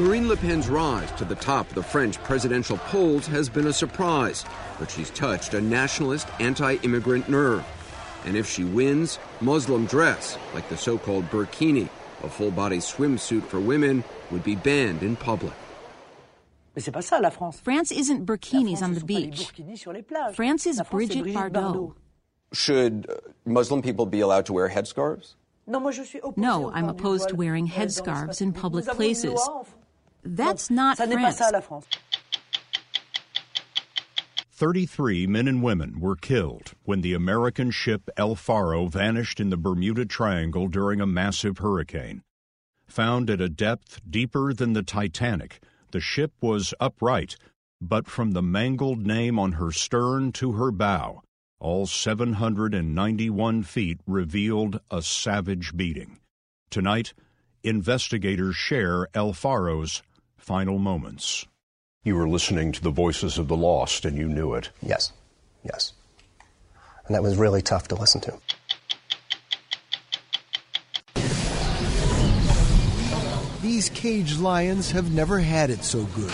Marine Le Pen's rise to the top of the French presidential polls has been a surprise, but she's touched a nationalist, anti immigrant nerve. And if she wins, Muslim dress, like the so called burkini, a full body swimsuit for women, would be banned in public. France isn't burkinis on the beach. France is Brigitte Bardot. Should uh, Muslim people be allowed to wear headscarves? No, I'm opposed to wearing headscarves in public places. That's not France. 33 men and women were killed when the American ship El Faro vanished in the Bermuda Triangle during a massive hurricane. Found at a depth deeper than the Titanic, the ship was upright, but from the mangled name on her stern to her bow, all 791 feet revealed a savage beating. Tonight, investigators share El Faro's final moments. You were listening to the voices of the lost and you knew it. Yes, yes. And that was really tough to listen to. These caged lions have never had it so good.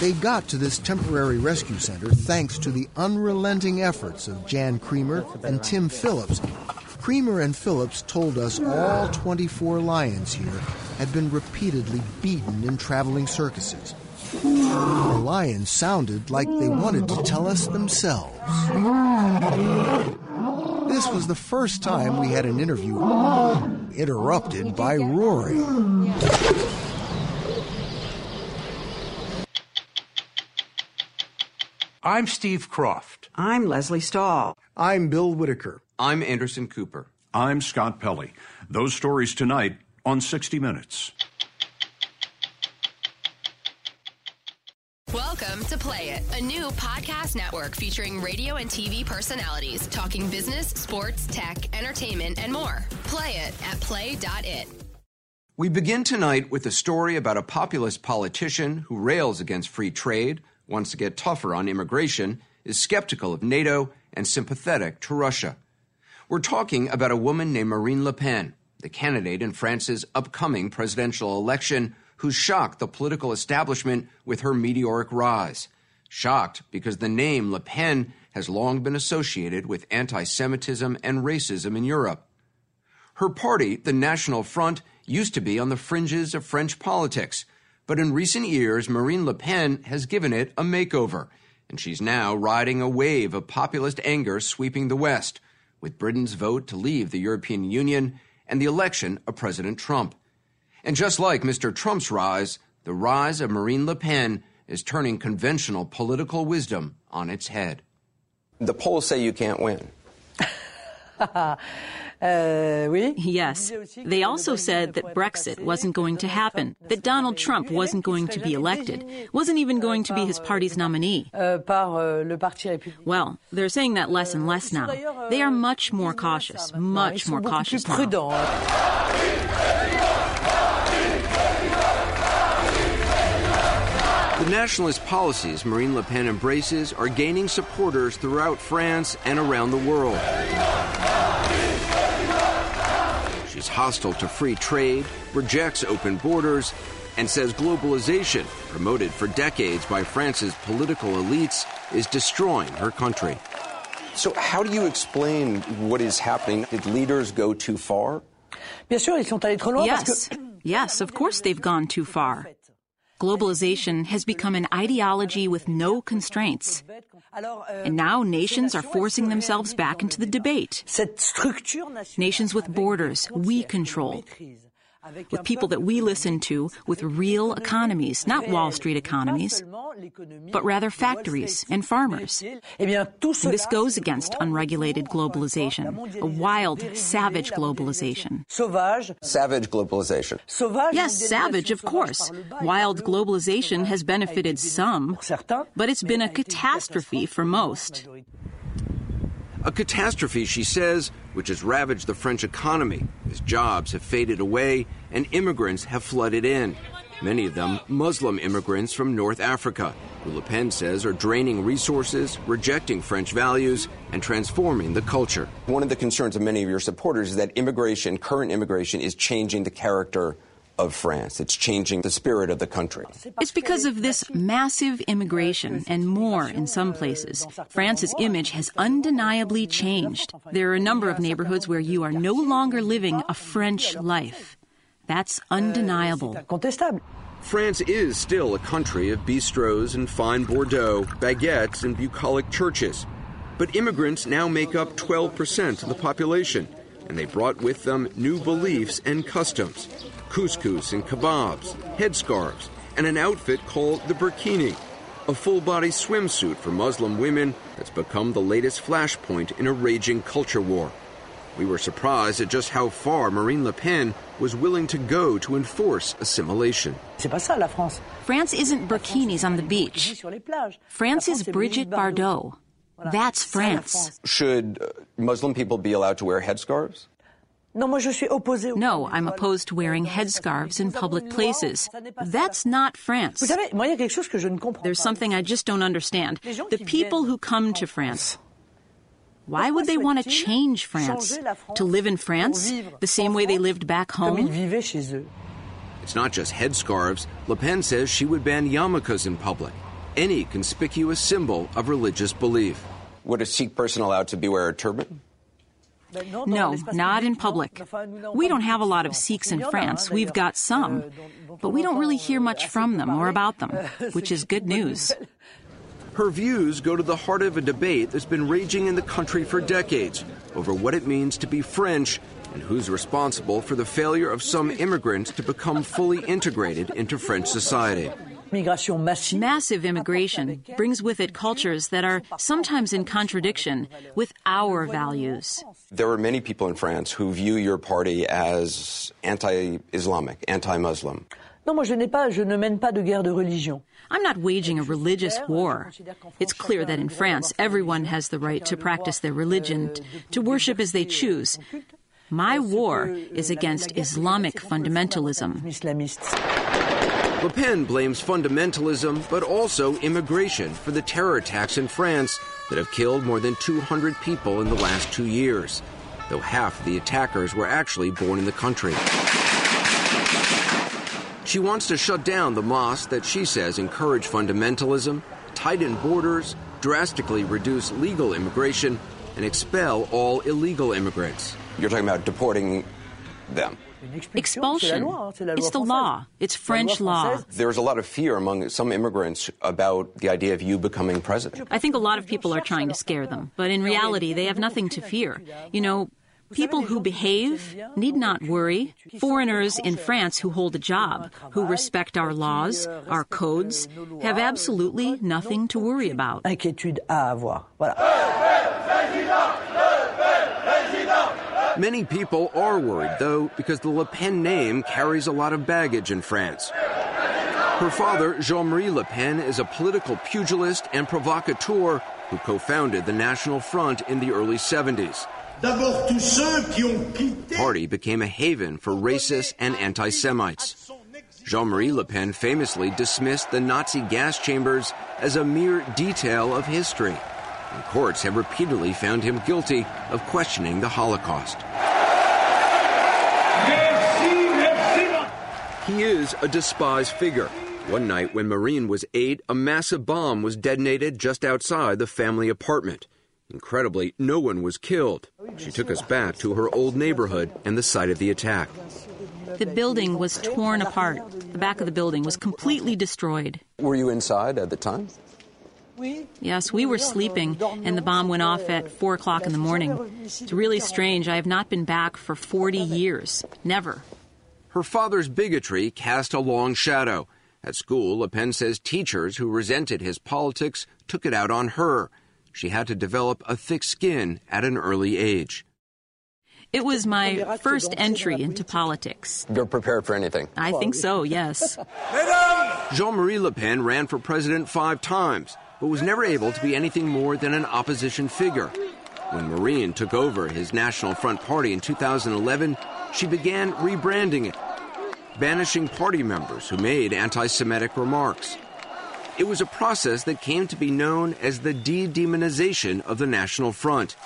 They got to this temporary rescue center thanks to the unrelenting efforts of Jan Creamer and Tim Phillips, Creamer and Phillips told us all 24 lions here had been repeatedly beaten in traveling circuses. The lions sounded like they wanted to tell us themselves. This was the first time we had an interview interrupted by Rory. I'm Steve Kroft. I'm Lesley Stahl. I'm Bill Whitaker. I'm Anderson Cooper. I'm Scott Pelley. Those stories tonight on 60 Minutes. Welcome to Play It, a new podcast network featuring radio and TV personalities talking business, sports, tech, entertainment, and more. Play it at play.it. We begin tonight with a story about a populist politician who rails against free trade, wants to get tougher on immigration, is skeptical of NATO, and sympathetic to Russia. We're talking about a woman named Marine Le Pen, the candidate in France's upcoming presidential election, who shocked the political establishment with her meteoric rise. Shocked because the name Le Pen has long been associated with anti Semitism and racism in Europe. Her party, the National Front, used to be on the fringes of French politics, but in recent years, Marine Le Pen has given it a makeover, and she's now riding a wave of populist anger sweeping the West, with Britain's vote to leave the European Union and the election of President Trump. And just like Mr. Trump's rise, the rise of Marine Le Pen is turning conventional political wisdom on its head. The polls say you can't win. Yes. They also said that Brexit wasn't going to happen, that Donald Trump wasn't going to be elected, wasn't even going to be his party's nominee. Well, they're saying that less and less now. They are much more cautious, much more cautious now. The nationalist policies Marine Le Pen embraces are gaining supporters throughout France and around the world. She's hostile to free trade, rejects open borders, and says globalization, promoted for decades by France's political elites, is destroying her country. So, how do you explain what is happening? Did leaders go too far? Yes. Yes, of course they've gone too far. Globalization has become an ideology with no constraints. And now nations are forcing themselves back into the debate. Nations with borders we control. With people that we listen to with real economies, not Wall Street economies, but rather factories and farmers. And this goes against unregulated globalization, a wild, savage globalization. Savage globalization. Yes, savage, of course. Wild globalization has benefited some, but it's been a catastrophe for most. A catastrophe, she says, which has ravaged the French economy as jobs have faded away and immigrants have flooded in. Many of them Muslim immigrants from North Africa, who Le Pen says are draining resources, rejecting French values, and transforming the culture. One of the concerns of many of your supporters is that immigration, current immigration, is changing the character of France. It's changing the spirit of the country. It's because of this massive immigration and more in some places. France's image has undeniably changed. There are a number of neighborhoods where you are no longer living a French life. That's undeniable. France is still a country of bistros and fine Bordeaux, baguettes, and bucolic churches. But immigrants now make up 12% of the population, and they brought with them new beliefs and customs couscous and kebabs, headscarves, and an outfit called the burkini, a full body swimsuit for Muslim women that's become the latest flashpoint in a raging culture war. We were surprised at just how far Marine Le Pen was willing to go to enforce assimilation. France isn't burkinis on the beach. France is Brigitte Bardot. That's France. Should uh, Muslim people be allowed to wear headscarves? No, I'm opposed to wearing headscarves in public places. That's not France. There's something I just don't understand. The people who come to France, why would they want to change France? To live in France the same way they lived back home? It's not just headscarves. Le Pen says she would ban yarmulkes in public, any conspicuous symbol of religious belief. Would a Sikh person allowed to be wear a turban? No, not in public. We don't have a lot of Sikhs in France. We've got some. But we don't really hear much from them or about them, which is good news. Her views go to the heart of a debate that's been raging in the country for decades over what it means to be French and who's responsible for the failure of some immigrants to become fully integrated into French society. Massive immigration brings with it cultures that are sometimes in contradiction with our values. There are many people in France who view your party as anti Islamic, anti Muslim. I'm not waging a religious war. It's clear that in France, everyone has the right to practice their religion, to worship as they choose. My war is against Islamic fundamentalism. Le Pen blames fundamentalism, but also immigration, for the terror attacks in France that have killed more than 200 people in the last two years. though half of the attackers were actually born in the country. She wants to shut down the mosques that she says encourage fundamentalism, tighten borders, drastically reduce legal immigration, and expel all illegal immigrants. You're talking about deporting them. Expulsion. It's the law. It's French law. There's a lot of fear among some immigrants about the idea of you becoming president. I think a lot of people are trying to scare them, but in reality, they have nothing to fear. You know, People who behave need not worry. Foreigners in France who hold a job, who respect our laws, our codes, have absolutely nothing to worry about. Many people are worried, though, because the Le Pen name carries a lot of baggage in France. Her father, Jean Marie Le Pen, is a political pugilist and provocateur who co founded the National Front in the early 70s. The party became a haven for racists and anti Semites. Jean Marie Le Pen famously dismissed the Nazi gas chambers as a mere detail of history, and courts have repeatedly found him guilty of questioning the Holocaust. He is a despised figure. One night when Marine was eight, a massive bomb was detonated just outside the family apartment. Incredibly, no one was killed. She took us back to her old neighborhood and the site of the attack. The building was torn apart. The back of the building was completely destroyed. Were you inside at the time? Yes, we were sleeping, and the bomb went off at 4 o'clock in the morning. It's really strange. I have not been back for 40 years. Never. Her father's bigotry cast a long shadow. At school, Le Pen says teachers who resented his politics took it out on her she had to develop a thick skin at an early age. It was my first entry into politics. You're prepared for anything? I think so, yes. Jean Marie Le Pen ran for president five times, but was never able to be anything more than an opposition figure. When Marine took over his National Front Party in 2011, she began rebranding it, banishing party members who made anti Semitic remarks. It was a process that came to be known as the de demonization of the National Front.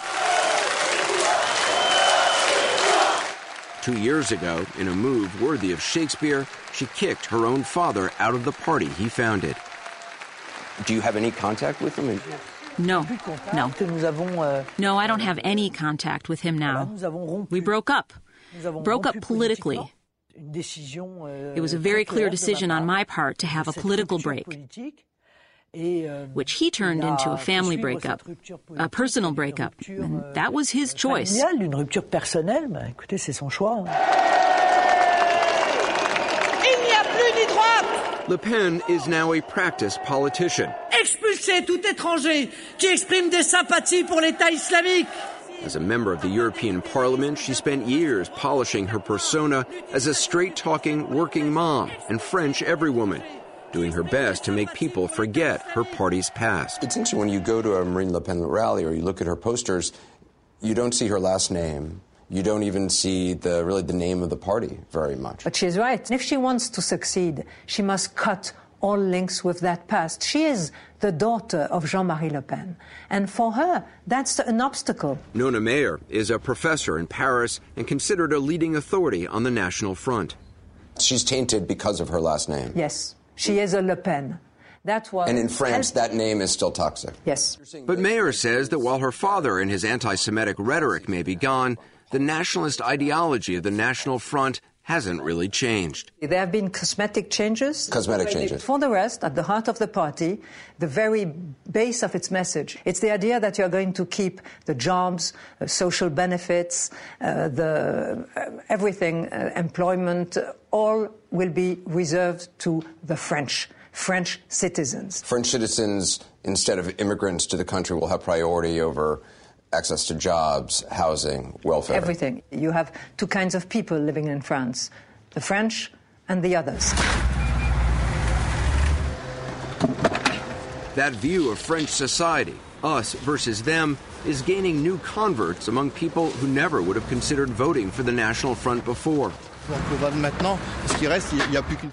Two years ago, in a move worthy of Shakespeare, she kicked her own father out of the party he founded. Do you have any contact with him? No, no. No, I don't have any contact with him now. We broke up. Broke up politically. It was a very clear decision on my part to have a political break, which he turned into a family breakup, a personal breakup, and that was his choice. Le Pen is now a practiced politician. Expulsez tout étranger qui exprime des sympathies pour l'État islamique. As a member of the European Parliament, she spent years polishing her persona as a straight talking working mom and French everywoman, doing her best to make people forget her party's past. It's interesting when you go to a Marine Le Pen rally or you look at her posters, you don't see her last name. You don't even see the really the name of the party very much. But she's right. If she wants to succeed, she must cut all links with that past. She is the daughter of Jean Marie Le Pen. And for her, that's an obstacle. Nona Mayer is a professor in Paris and considered a leading authority on the National Front. She's tainted because of her last name. Yes, she is a Le Pen. That was and in France, that name is still toxic. Yes. But Mayer says that while her father and his anti Semitic rhetoric may be gone, the nationalist ideology of the National Front hasn't really changed. There have been cosmetic changes. Cosmetic changes. For the rest, at the heart of the party, the very base of its message, it's the idea that you're going to keep the jobs, uh, social benefits, uh, the uh, everything, uh, employment, uh, all will be reserved to the French. French citizens. French citizens, instead of immigrants to the country, will have priority over access to jobs, housing, welfare. Everything. You have two kinds of people living in France the French and the others. That view of French society, us versus them, is gaining new converts among people who never would have considered voting for the National Front before.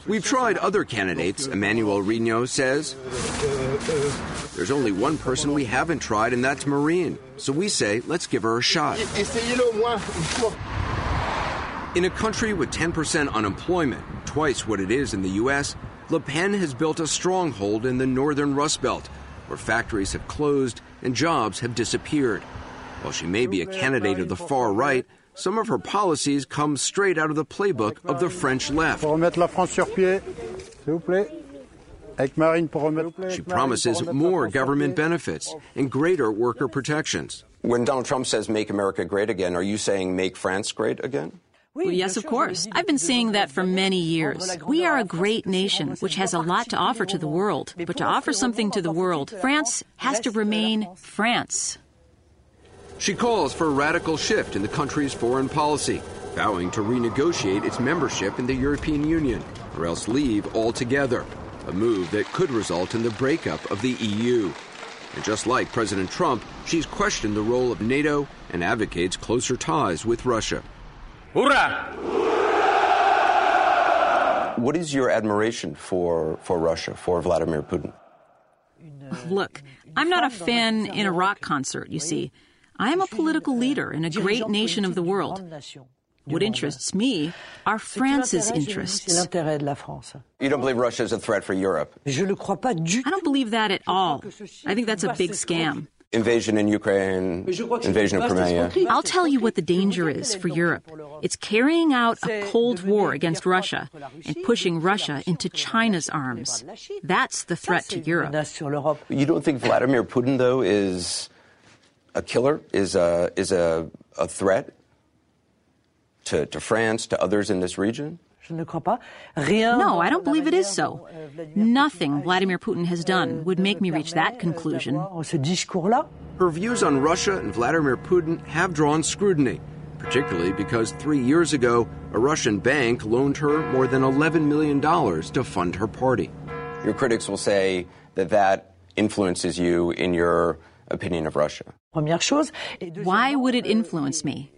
We've tried other candidates, Emmanuel Rignaud says. There's only one person we haven't tried, and that's Marine. So we say, let's give her a shot. In a country with 10% unemployment, twice what it is in the U.S., Le Pen has built a stronghold in the northern Rust Belt, where factories have closed and jobs have disappeared. While she may be a candidate of the far right, some of her policies come straight out of the playbook of the French left. She promises more government benefits and greater worker protections. When Donald Trump says make America great again, are you saying make France great again? Well, yes, of course. I've been saying that for many years. We are a great nation which has a lot to offer to the world. But to offer something to the world, France has to remain France. She calls for a radical shift in the country's foreign policy, vowing to renegotiate its membership in the European Union or else leave altogether, a move that could result in the breakup of the EU. And just like President Trump, she's questioned the role of NATO and advocates closer ties with Russia. Hoorah! What is your admiration for, for Russia, for Vladimir Putin? Look, I'm not a fan in a rock concert, you see. I am a political leader in a great nation of the world. What interests me are France's interests. You don't believe Russia is a threat for Europe? I don't believe that at all. I think that's a big scam. Invasion in Ukraine, invasion of Crimea. I'll tell you what the danger is for Europe. It's carrying out a Cold War against Russia and pushing Russia into China's arms. That's the threat to Europe. You don't think Vladimir Putin, though, is a killer, is a, is a, a threat to, to France, to others in this region? No, I don't believe it is so. Nothing Vladimir Putin has done would make me reach that conclusion. Her views on Russia and Vladimir Putin have drawn scrutiny, particularly because three years ago, a Russian bank loaned her more than $11 million to fund her party. Your critics will say that that influences you in your opinion of Russia. Why would it influence me?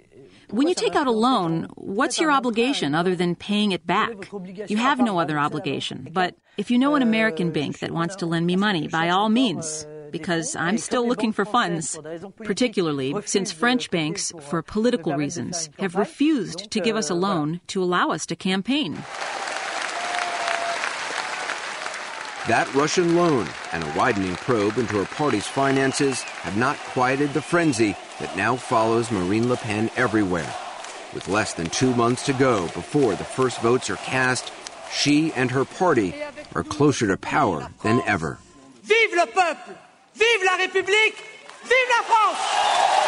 When you take out a loan, what's your obligation other than paying it back? You have no other obligation. But if you know an American bank that wants to lend me money, by all means, because I'm still looking for funds, particularly since French banks, for political reasons, have refused to give us a loan to allow us to campaign. That Russian loan and a widening probe into her party's finances have not quieted the frenzy that now follows Marine Le Pen everywhere. With less than two months to go before the first votes are cast, she and her party are closer to power than ever. Vive le peuple! Vive la République! Vive la France!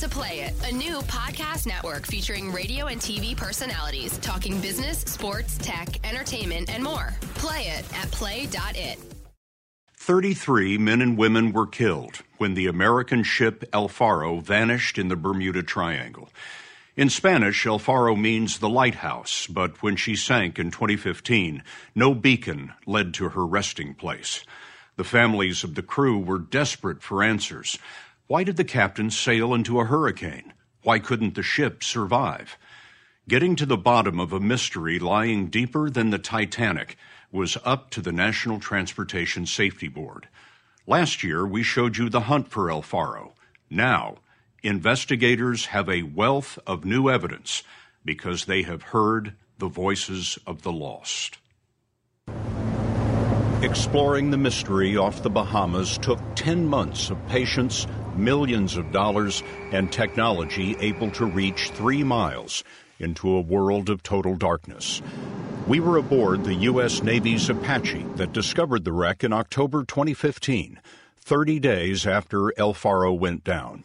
To Play It, a new podcast network featuring radio and TV personalities talking business, sports, tech, entertainment, and more. Play it at play.it. 33 men and women were killed when the American ship El Faro vanished in the Bermuda Triangle. In Spanish, El Faro means the lighthouse, but when she sank in 2015, no beacon led to her resting place. The families of the crew were desperate for answers. Why did the captain sail into a hurricane? Why couldn't the ship survive? Getting to the bottom of a mystery lying deeper than the Titanic was up to the National Transportation Safety Board. Last year, we showed you the hunt for El Faro. Now, investigators have a wealth of new evidence because they have heard the voices of the lost. Exploring the mystery off the Bahamas took 10 months of patience, millions of dollars, and technology able to reach three miles into a world of total darkness. We were aboard the U.S. Navy's Apache that discovered the wreck in October 2015, 30 days after El Faro went down.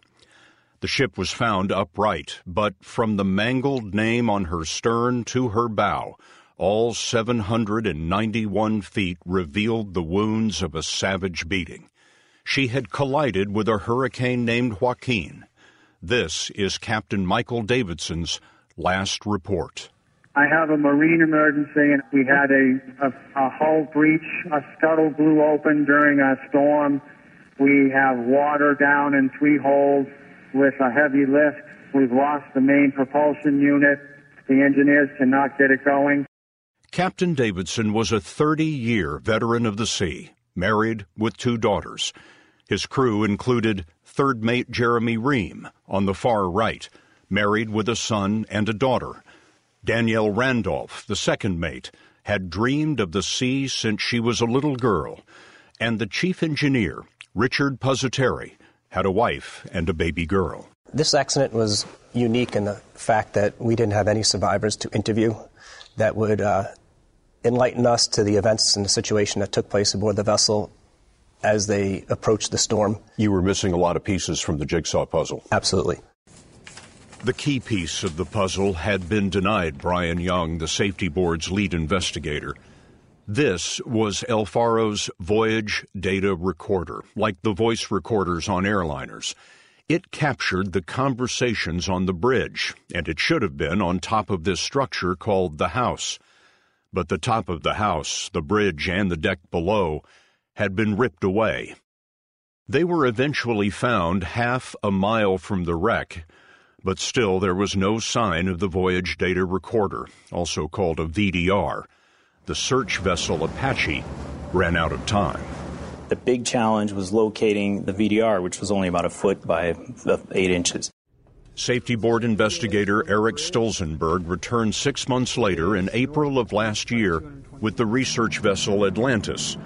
The ship was found upright, but from the mangled name on her stern to her bow, all 791 feet revealed the wounds of a savage beating. She had collided with a hurricane named Joaquin. This is Captain Michael Davidson's last report. I have a marine emergency, and we had a, a, a hull breach. A scuttle blew open during a storm. We have water down in three holes with a heavy lift. We've lost the main propulsion unit. The engineers cannot get it going. Captain Davidson was a 30 year veteran of the sea, married with two daughters. His crew included third mate Jeremy Riehm on the far right, married with a son and a daughter. Danielle Randolph, the second mate, had dreamed of the sea since she was a little girl, and the chief engineer, Richard Pusatere, had a wife and a baby girl. This accident was unique in the fact that we didn't have any survivors to interview that would uh, enlighten us to the events and the situation that took place aboard the vessel as they approached the storm. You were missing a lot of pieces from the jigsaw puzzle. Absolutely. The key piece of the puzzle had been denied Brian Young, the safety board's lead investigator. This was El Faro's voyage data recorder, like the voice recorders on airliners. It captured the conversations on the bridge, and it should have been on top of this structure called the house. But the top of the house, the bridge, and the deck below had been ripped away. They were eventually found half a mile from the wreck but still there was no sign of the voyage data recorder, also called a VDR. The search vessel Apache ran out of time. The big challenge was locating the VDR, which was only about a foot by uh, eight inches. Safety Board investigator Eric Stolzenberg returned six months later in April of last year with the research vessel Atlantis.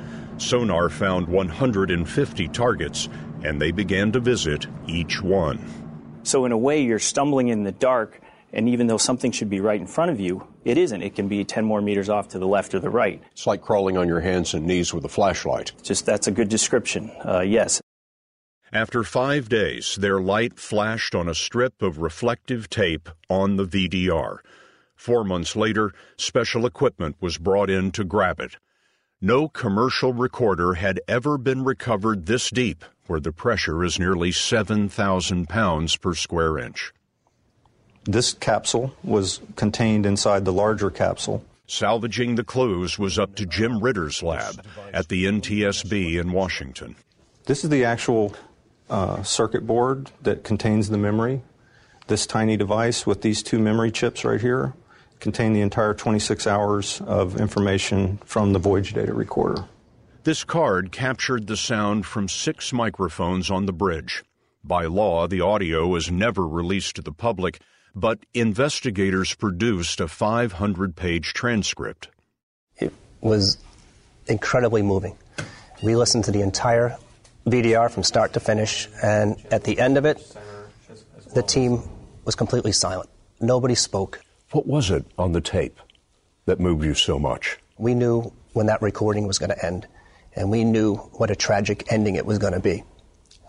Sonar found 150 targets, and they began to visit each one. So, in a way, you're stumbling in the dark, and even though something should be right in front of you, it isn't. It can be 10 more meters off to the left or the right. It's like crawling on your hands and knees with a flashlight. Just that's a good description, uh, yes. After five days, their light flashed on a strip of reflective tape on the VDR. Four months later, special equipment was brought in to grab it. No commercial recorder had ever been recovered this deep, where the pressure is nearly 7,000 pounds per square inch. This capsule was contained inside the larger capsule. Salvaging the clues was up to Jim Ritter's lab at the NTSB in Washington. This is the actual uh, circuit board that contains the memory. This tiny device with these two memory chips right here contain the entire 26 hours of information from the voyage data recorder. This card captured the sound from six microphones on the bridge. By law, the audio is never released to the public, but investigators produced a 500 page transcript. It was incredibly moving. We listened to the entire VDR from start to finish, and at the end of it, the team was completely silent. Nobody spoke. What was it on the tape that moved you so much? We knew when that recording was going to end, and we knew what a tragic ending it was going to be.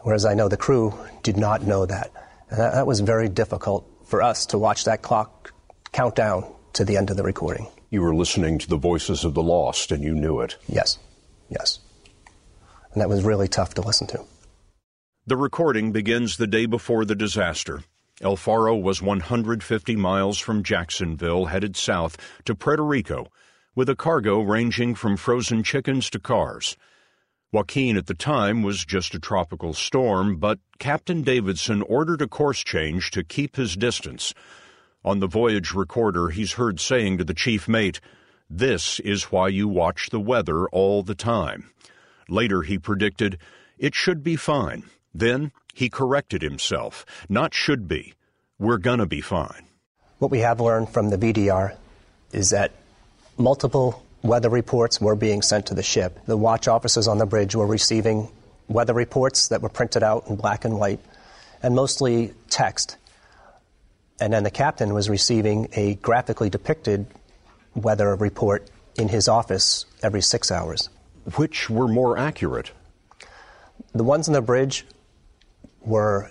Whereas I know the crew did not know that. And that, that was very difficult for us to watch that clock count down to the end of the recording. You were listening to the voices of the lost, and you knew it. Yes, yes. And that was really tough to listen to. The recording begins the day before the disaster. El Faro was 150 miles from Jacksonville, headed south to Puerto Rico, with a cargo ranging from frozen chickens to cars. Joaquin at the time was just a tropical storm, but Captain Davidson ordered a course change to keep his distance. On the voyage recorder, he's heard saying to the chief mate, This is why you watch the weather all the time. Later, he predicted, It should be fine. Then he corrected himself. Not should be. We're gonna be fine. What we have learned from the VDR is that multiple weather reports were being sent to the ship. The watch officers on the bridge were receiving weather reports that were printed out in black and white, and mostly text. And then the captain was receiving a graphically depicted weather report in his office every six hours. Which were more accurate? The ones on the bridge were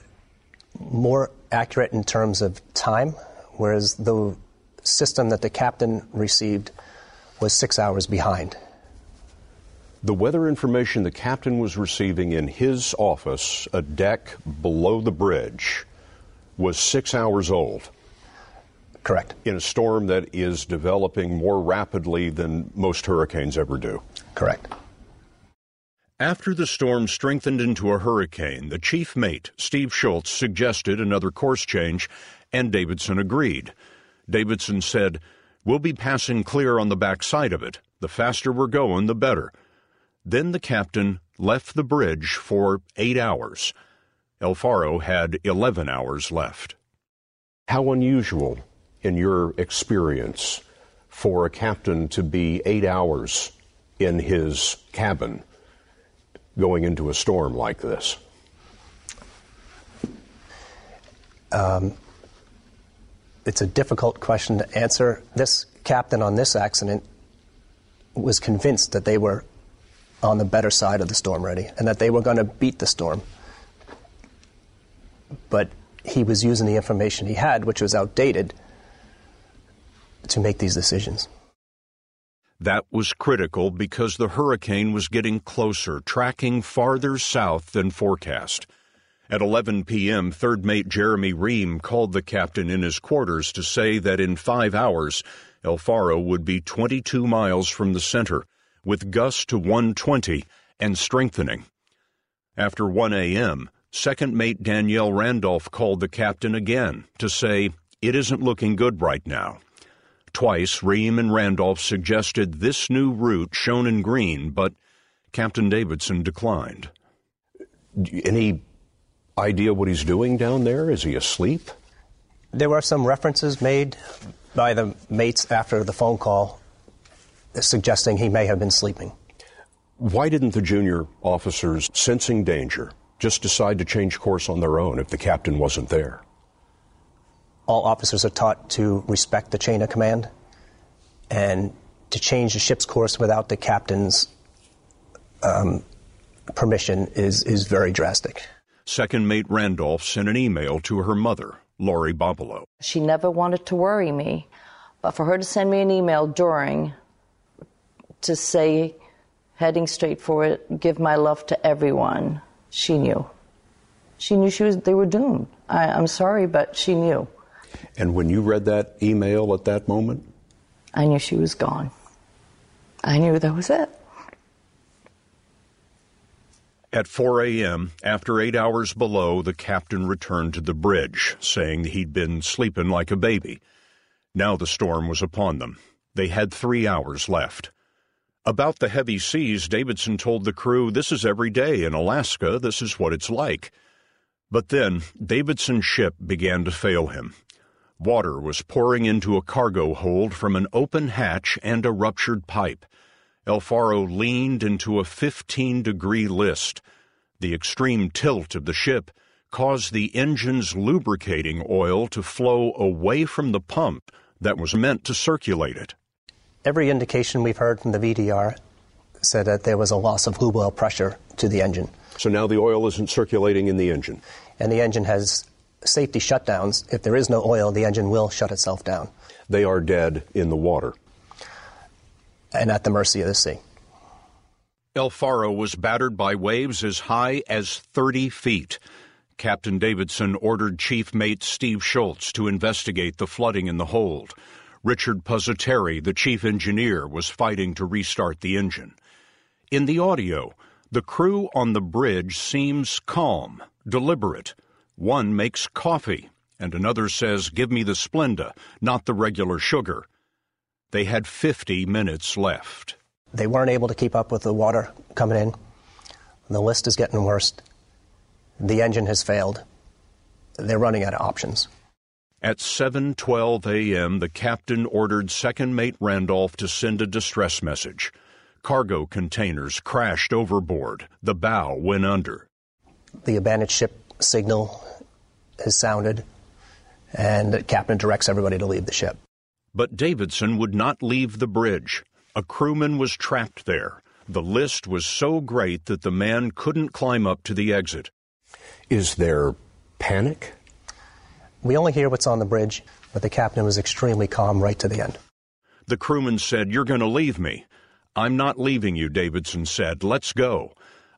more accurate in terms of time, whereas the system that the captain received was six hours behind. The weather information the captain was receiving in his office, a deck below the bridge, was six hours old. Correct. In a storm that is developing more rapidly than most hurricanes ever do. Correct. After the storm strengthened into a hurricane, the chief mate, Steve Schultz, suggested another course change, and Davidson agreed. Davidson said, We'll be passing clear on the backside of it. The faster we're going, the better. Then the captain left the bridge for eight hours. El Faro had 11 hours left. How unusual, in your experience, for a captain to be eight hours in his cabin going into a storm like this? Um, it's a difficult question to answer. This captain on this accident was convinced that they were on the better side of the storm ready and that they were going to beat the storm. But he was using the information he had, which was outdated, to make these decisions. That was critical because the hurricane was getting closer, tracking farther south than forecast. At 11 p.m., third mate Jeremy Riehm called the captain in his quarters to say that in five hours, El Faro would be 22 miles from the center, with gusts to 120 and strengthening. After 1 a.m., second mate Danielle Randolph called the captain again to say, It isn't looking good right now. Twice, Riehm and Randolph suggested this new route shown in green, but Captain Davidson declined. Any idea what he's doing down there? Is he asleep? There were some references made by the mates after the phone call suggesting he may have been sleeping. Why didn't the junior officers, sensing danger, just decide to change course on their own if the captain wasn't there? All officers are taught to respect the chain of command and to change the ship's course without the captain's um, permission is, is very drastic. Second mate Randolph sent an email to her mother, Laurie Bobillot. She never wanted to worry me, but for her to send me an email during to say, heading straight for it, give my love to everyone, she knew. She knew she was, they were doomed. I, I'm sorry, but she knew. And when you read that email at that moment? I knew she was gone. I knew that was it. At 4 a.m., after eight hours below, the captain returned to the bridge, saying he'd been sleeping like a baby. Now the storm was upon them. They had three hours left. About the heavy seas, Davidson told the crew, This is every day in Alaska. This is what it's like. But then Davidson's ship began to fail him. Water was pouring into a cargo hold from an open hatch and a ruptured pipe. El Faro leaned into a 15 degree list. The extreme tilt of the ship caused the engine's lubricating oil to flow away from the pump that was meant to circulate it. Every indication we've heard from the VDR said that there was a loss of lube oil pressure to the engine. So now the oil isn't circulating in the engine? And the engine has safety shutdowns. If there is no oil, the engine will shut itself down. They are dead in the water. And at the mercy of the sea. El Faro was battered by waves as high as 30 feet. Captain Davidson ordered Chief Mate Steve Schultz to investigate the flooding in the hold. Richard Pusatere, the chief engineer, was fighting to restart the engine. In the audio, the crew on the bridge seems calm, deliberate. One makes coffee, and another says, Give me the Splenda, not the regular sugar. They had 50 minutes left. They weren't able to keep up with the water coming in. The list is getting worse. The engine has failed. They're running out of options. At 7:12 a.m., the captain ordered second mate Randolph to send a distress message. Cargo containers crashed overboard. The bow went under. The abandoned ship signal has sounded, and the captain directs everybody to leave the ship. But Davidson would not leave the bridge. A crewman was trapped there. The list was so great that the man couldn't climb up to the exit. Is there panic? We only hear what's on the bridge, but the captain was extremely calm right to the end. The crewman said, You're going to leave me. I'm not leaving you, Davidson said. Let's go.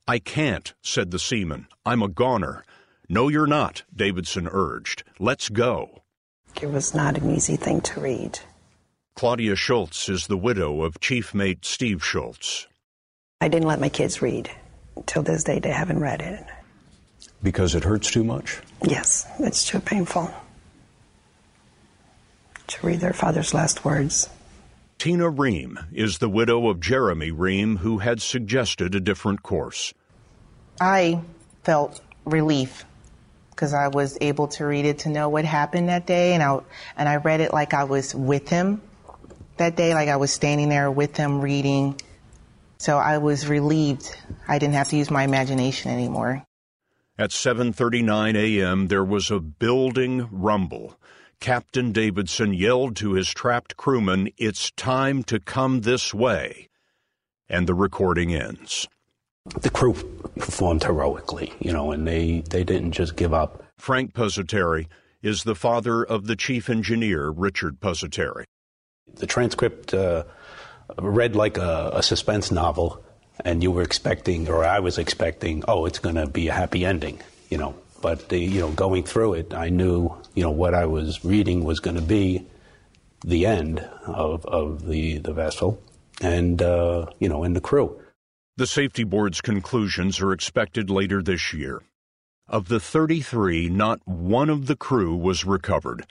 I can't, said the seaman. I'm a goner. No, you're not, Davidson urged. Let's go. It was not an easy thing to read. Claudia Schultz is the widow of chief mate Steve Schultz. I didn't let my kids read. Till this day, they haven't read it. Because it hurts too much? Yes, it's too painful to read their father's last words. Tina Riehm is the widow of Jeremy Riehm, who had suggested a different course. I felt relief because I was able to read it to know what happened that day, and I and I read it like I was with him that day, like I was standing there with him reading. So I was relieved. I didn't have to use my imagination anymore. At 7:39 a.m., there was a building rumble. Captain Davidson yelled to his trapped crewmen, "It's time to come this way." And the recording ends. The crew performed heroically, you know, and they, they didn't just give up. Frank Pusatere is the father of the chief engineer, Richard Pusatere. The transcript uh, read like a, a suspense novel, and you were expecting, or I was expecting, oh, it's going to be a happy ending, you know. But the, you know, going through it, I knew, you know, what I was reading was going to be the end of, of the, the vessel, and uh, you know, and the crew. The safety board's conclusions are expected later this year. Of the 33, not one of the crew was recovered.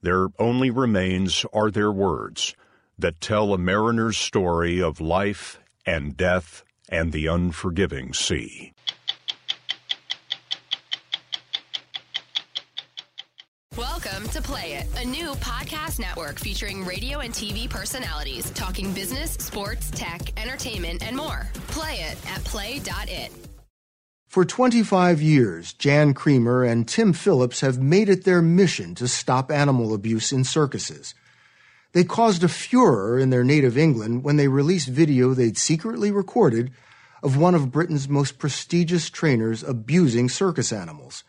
Their only remains are their words that tell a mariner's story of life and death and the unforgiving sea. Welcome to Play It, a new podcast network featuring radio and TV personalities talking business, sports, tech, entertainment, and more. Play it at play.it. For 25 years, Jan Creamer and Tim Phillips have made it their mission to stop animal abuse in circuses. They caused a furor in their native England when they released video they'd secretly recorded of one of Britain's most prestigious trainers abusing circus animals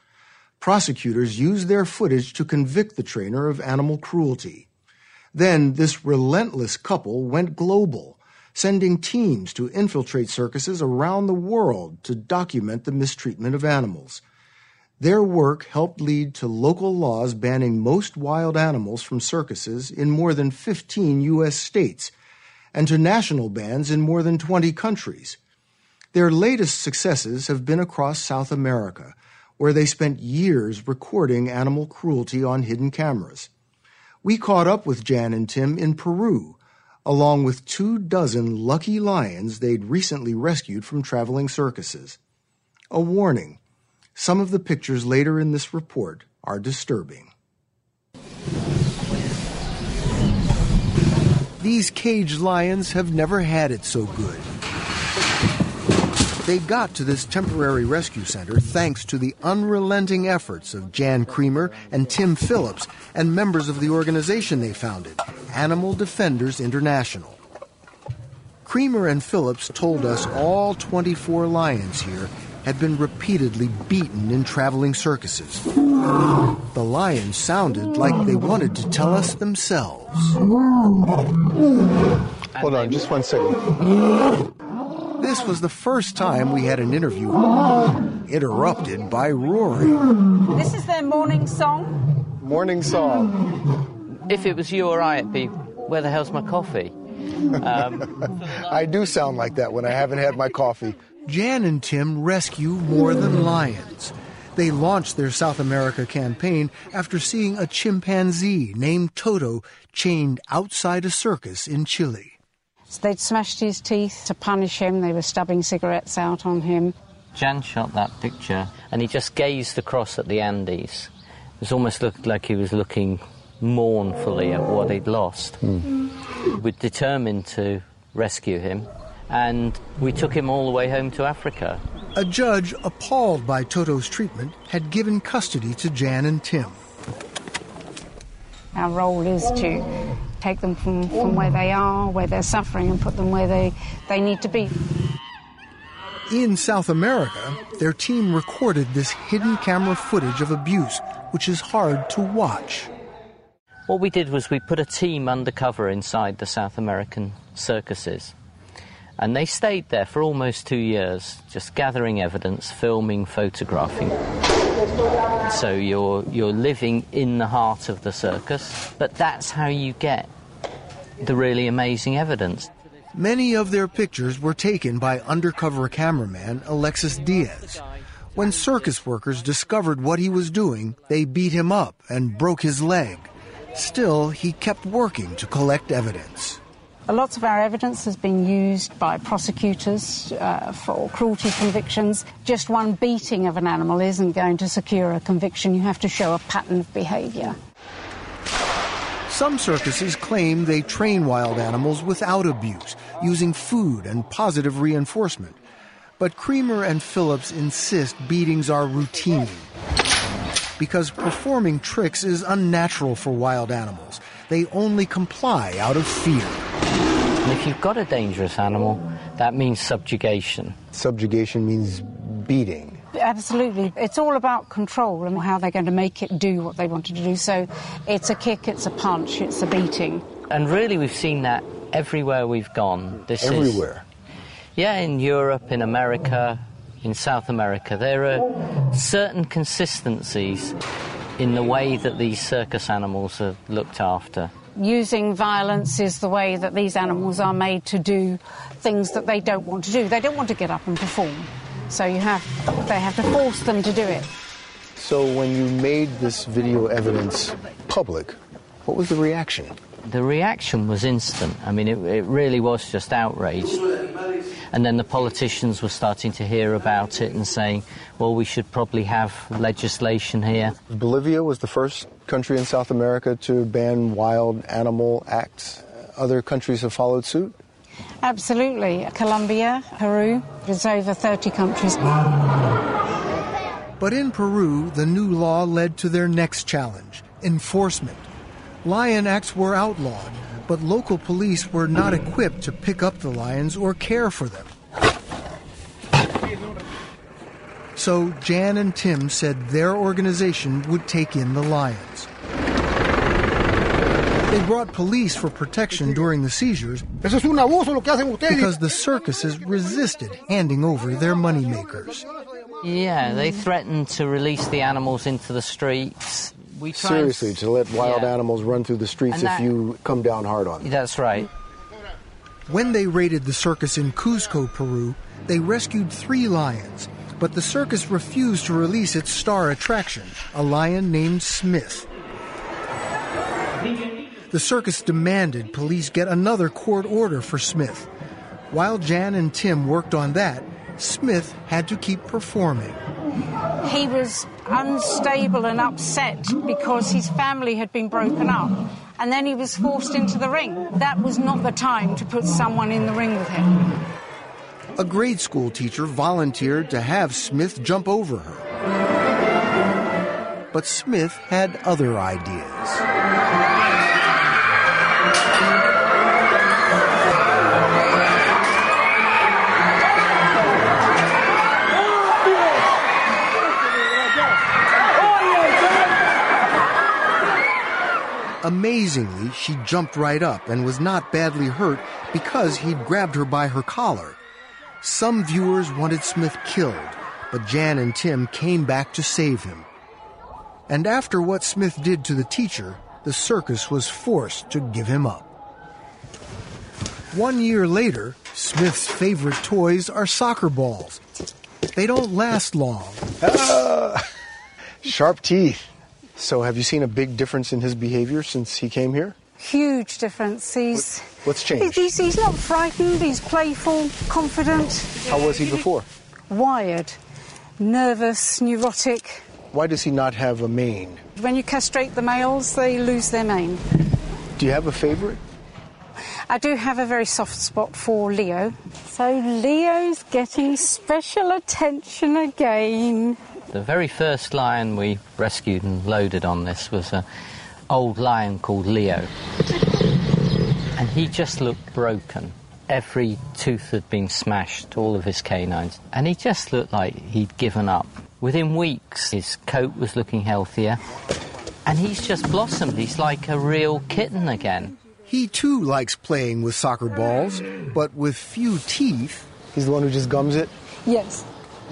prosecutors used their footage to convict the trainer of animal cruelty. Then this relentless couple went global, sending teams to infiltrate circuses around the world to document the mistreatment of animals. Their work helped lead to local laws banning most wild animals from circuses in more than 15 U.S. states and to national bans in more than 20 countries. Their latest successes have been across South America, where they spent years recording animal cruelty on hidden cameras. We caught up with Jan and Tim in Peru, along with two dozen lucky lions they'd recently rescued from traveling circuses. A warning some of the pictures later in this report are disturbing. These caged lions have never had it so good. They got to this temporary rescue center thanks to the unrelenting efforts of Jan Creamer and Tim Phillips and members of the organization they founded, Animal Defenders International. Creamer and Phillips told us all 24 lions here had been repeatedly beaten in traveling circuses. The lions sounded like they wanted to tell us themselves. Hold on, just one second. This was the first time we had an interview interrupted by Rory. This is their morning song. Morning song. If it was you or I, it'd be, Where the hell's my coffee? Um, I do sound like that when I haven't had my coffee. Jan and Tim rescue more than lions. They launched their South America campaign after seeing a chimpanzee named Toto chained outside a circus in Chile. So they'd smashed his teeth to punish him. They were stubbing cigarettes out on him. Jan shot that picture and he just gazed across at the Andes. It almost looked like he was looking mournfully at what he'd lost. Mm. We're determined to rescue him and we took him all the way home to Africa. A judge, appalled by Toto's treatment, had given custody to Jan and Tim. Our role is to take them from, from where they are, where they're suffering, and put them where they, they need to be. In South America, their team recorded this hidden camera footage of abuse, which is hard to watch. What we did was we put a team undercover inside the South American circuses. And they stayed there for almost two years, just gathering evidence, filming, photographing. So you're, you're living in the heart of the circus, but that's how you get the really amazing evidence. Many of their pictures were taken by undercover cameraman Alexis Diaz. When circus workers discovered what he was doing, they beat him up and broke his leg. Still, he kept working to collect evidence. A lot of our evidence has been used by prosecutors uh, for cruelty convictions. Just one beating of an animal isn't going to secure a conviction. You have to show a pattern of behavior. Some circuses claim they train wild animals without abuse, using food and positive reinforcement. But Creamer and Phillips insist beatings are routine because performing tricks is unnatural for wild animals. They only comply out of fear. And if you've got a dangerous animal, that means subjugation. Subjugation means beating. Absolutely. It's all about control and how they're going to make it do what they want it to do. So it's a kick, it's a punch, it's a beating. And really, we've seen that everywhere we've gone. This everywhere. Is, yeah, in Europe, in America, in South America. There are certain consistencies in the way that these circus animals are looked after. Using violence is the way that these animals are made to do things that they don't want to do. They don't want to get up and perform. So you have, they have to force them to do it. So when you made this video evidence public, what was the reaction? The reaction was instant. I mean, it, it really was just outrage. And then the politicians were starting to hear about it and saying, well, we should probably have legislation here. Bolivia was the first country in South America to ban wild animal acts. Other countries have followed suit? Absolutely. Colombia, Peru, there's over 30 countries. But in Peru, the new law led to their next challenge enforcement. Lion acts were outlawed, but local police were not equipped to pick up the lions or care for them. So Jan and Tim said their organization would take in the lions. They brought police for protection during the seizures because the circuses resisted handing over their moneymakers. Yeah, they threatened to release the animals into the streets. We Seriously, to let wild yeah. animals run through the streets that, if you come down hard on them. That's right. When they raided the circus in Cuzco, Peru, they rescued three lions, but the circus refused to release its star attraction, a lion named Smith. The circus demanded police get another court order for Smith. While Jan and Tim worked on that, Smith had to keep performing. He was unstable and upset because his family had been broken up. And then he was forced into the ring. That was not the time to put someone in the ring with him. A grade school teacher volunteered to have Smith jump over her. But Smith had other ideas. Amazingly, she jumped right up and was not badly hurt because he'd grabbed her by her collar. Some viewers wanted Smith killed, but Jan and Tim came back to save him. And after what Smith did to the teacher, the circus was forced to give him up. One year later, Smith's favorite toys are soccer balls. They don't last long. Ah, sharp teeth. So, have you seen a big difference in his behavior since he came here? Huge difference. He's what's changed? He's, he's not frightened. He's playful, confident. How was he before? Wired, nervous, neurotic. Why does he not have a mane? When you castrate the males, they lose their mane. Do you have a favorite? I do have a very soft spot for Leo. So Leo's getting special attention again. The very first lion we rescued and loaded on this was an old lion called Leo. And he just looked broken. Every tooth had been smashed, all of his canines. And he just looked like he'd given up. Within weeks, his coat was looking healthier. And he's just blossomed. He's like a real kitten again. He too likes playing with soccer balls, but with few teeth. He's the one who just gums it? Yes.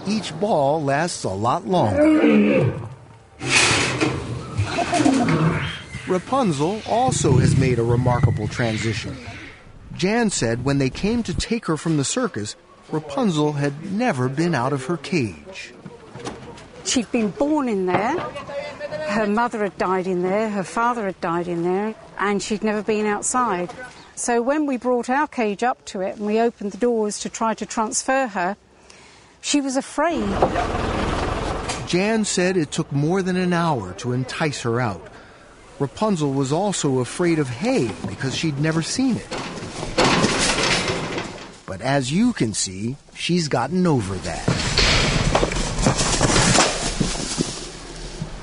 Each ball lasts a lot longer. Rapunzel also has made a remarkable transition. Jan said when they came to take her from the circus, Rapunzel had never been out of her cage. She'd been born in there. Her mother had died in there, her father had died in there, and she'd never been outside. So when we brought our cage up to it and we opened the doors to try to transfer her, she was afraid. Jan said it took more than an hour to entice her out. Rapunzel was also afraid of hay because she'd never seen it. But as you can see, she's gotten over that.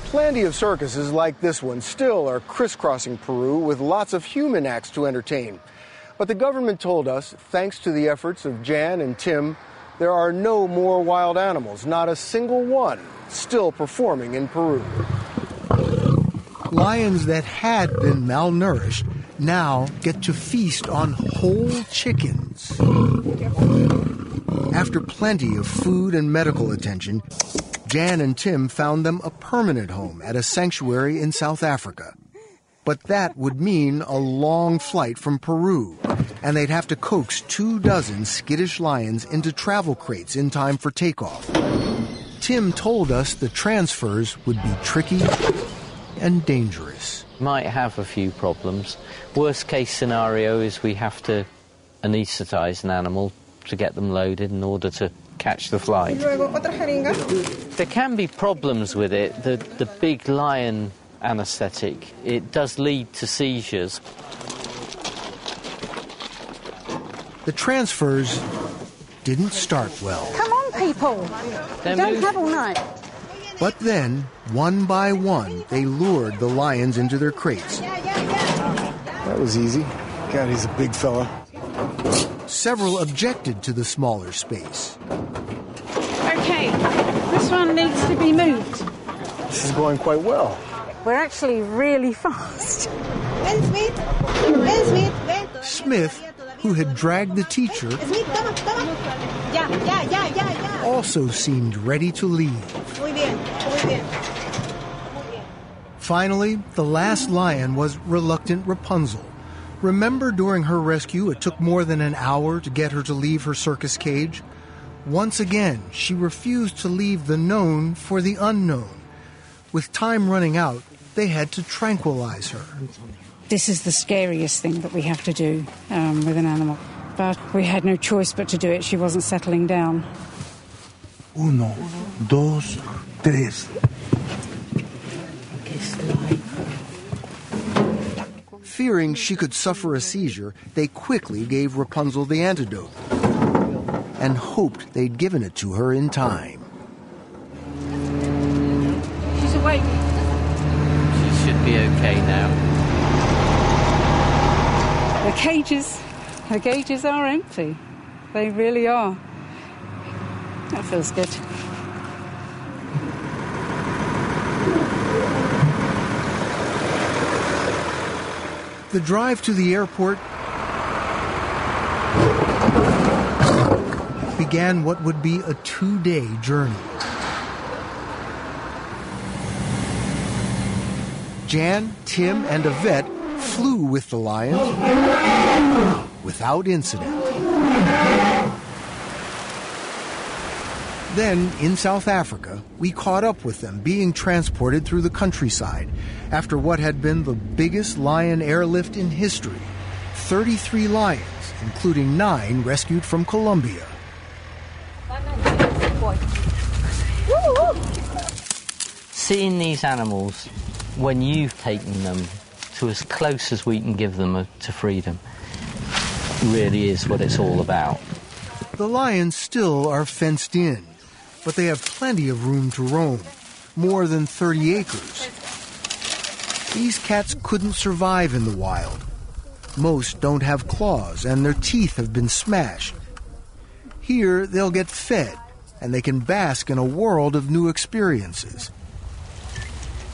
Plenty of circuses like this one still are crisscrossing Peru with lots of human acts to entertain. But the government told us, thanks to the efforts of Jan and Tim, there are no more wild animals, not a single one, still performing in Peru. Lions that had been malnourished now get to feast on whole chickens. After plenty of food and medical attention, Jan and Tim found them a permanent home at a sanctuary in South Africa. But that would mean a long flight from Peru, and they'd have to coax two dozen skittish lions into travel crates in time for takeoff. Tim told us the transfers would be tricky and dangerous. Might have a few problems. Worst case scenario is we have to anaesthetize an animal to get them loaded in order to catch the flight. There can be problems with it. The, the big lion anaesthetic, it does lead to seizures. The transfers didn't start well. Come on, people. They're don't move- have all night. But then, one by one, they lured the lions into their crates. That was easy. God, he's a big fella. Several objected to the smaller space. Okay, this one needs to be moved. This is going quite well. We're actually really fast. Smith, who had dragged the teacher, also seemed ready to leave. Finally, the last lion was reluctant Rapunzel. Remember during her rescue, it took more than an hour to get her to leave her circus cage? Once again, she refused to leave the known for the unknown. With time running out, they had to tranquilize her. This is the scariest thing that we have to do um, with an animal. But we had no choice but to do it. She wasn't settling down. Uno, dos, tres. Fearing she could suffer a seizure, they quickly gave Rapunzel the antidote and hoped they'd given it to her in time. She's awake. She should be okay now. The cages, the cages are empty. They really are. That feels good. The drive to the airport began what would be a two day journey. Jan, Tim, and Yvette flew with the lions without incident. Then, in South Africa, we caught up with them being transported through the countryside after what had been the biggest lion airlift in history 33 lions, including nine rescued from Colombia. Seeing these animals when you've taken them to as close as we can give them uh, to freedom really is what it's all about. The lions still are fenced in, but they have plenty of room to roam, more than 30 acres. These cats couldn't survive in the wild. Most don't have claws and their teeth have been smashed. Here they'll get fed and they can bask in a world of new experiences.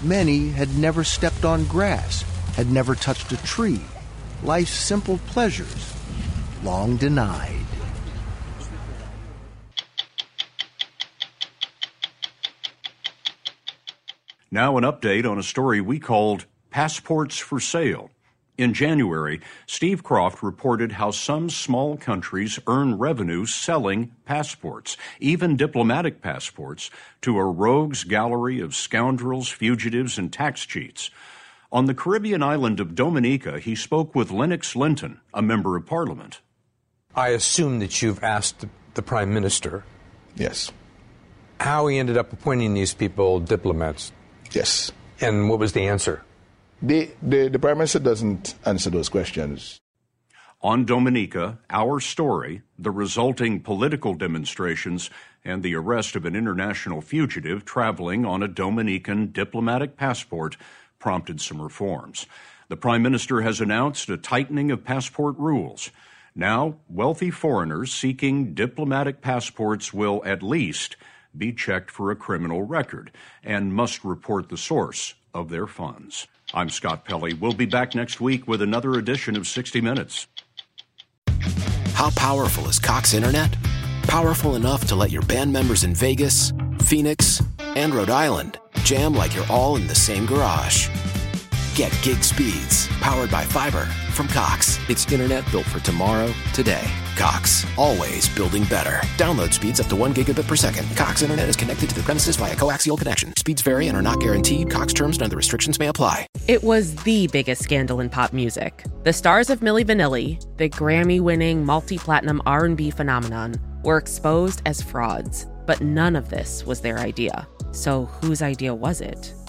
Many had never stepped on grass, had never touched a tree, life's simple pleasures, long denied. Now, an update on a story we called Passports for Sale in January, Steve Kroft reported how some small countries earn revenue selling passports, even diplomatic passports, to a rogues gallery of scoundrels, fugitives, and tax cheats. On the Caribbean island of Dominica, he spoke with Lennox Linton, a member of parliament. I assume that you've asked the prime minister. Yes. How he ended up appointing these people diplomats. Yes. And what was the answer? The, the, Prime Minister doesn't answer those questions. On Dominica, our story, the resulting political demonstrations, and the arrest of an international fugitive traveling on a Dominican diplomatic passport prompted some reforms. The Prime Minister has announced a tightening of passport rules. Now, wealthy foreigners seeking diplomatic passports will at least be checked for a criminal record and must report the source of their funds. I'm Scott Pelley. We'll be back next week with another edition of 60 Minutes. How powerful is Cox Internet? Powerful enough to let your band members in Vegas, Phoenix, and Rhode Island jam like you're all in the same garage. Get gig speeds powered by fiber from Cox. It's internet built for tomorrow, today. Cox, always building better. Download speeds up to one gigabit per second. Cox internet is connected to the premises via coaxial connection. Speeds vary and are not guaranteed. Cox terms and other restrictions may apply. It was the biggest scandal in pop music. The stars of Milli Vanilli, the Grammy-winning multi-platinum R&B phenomenon, were exposed as frauds. But none of this was their idea. So whose idea was it?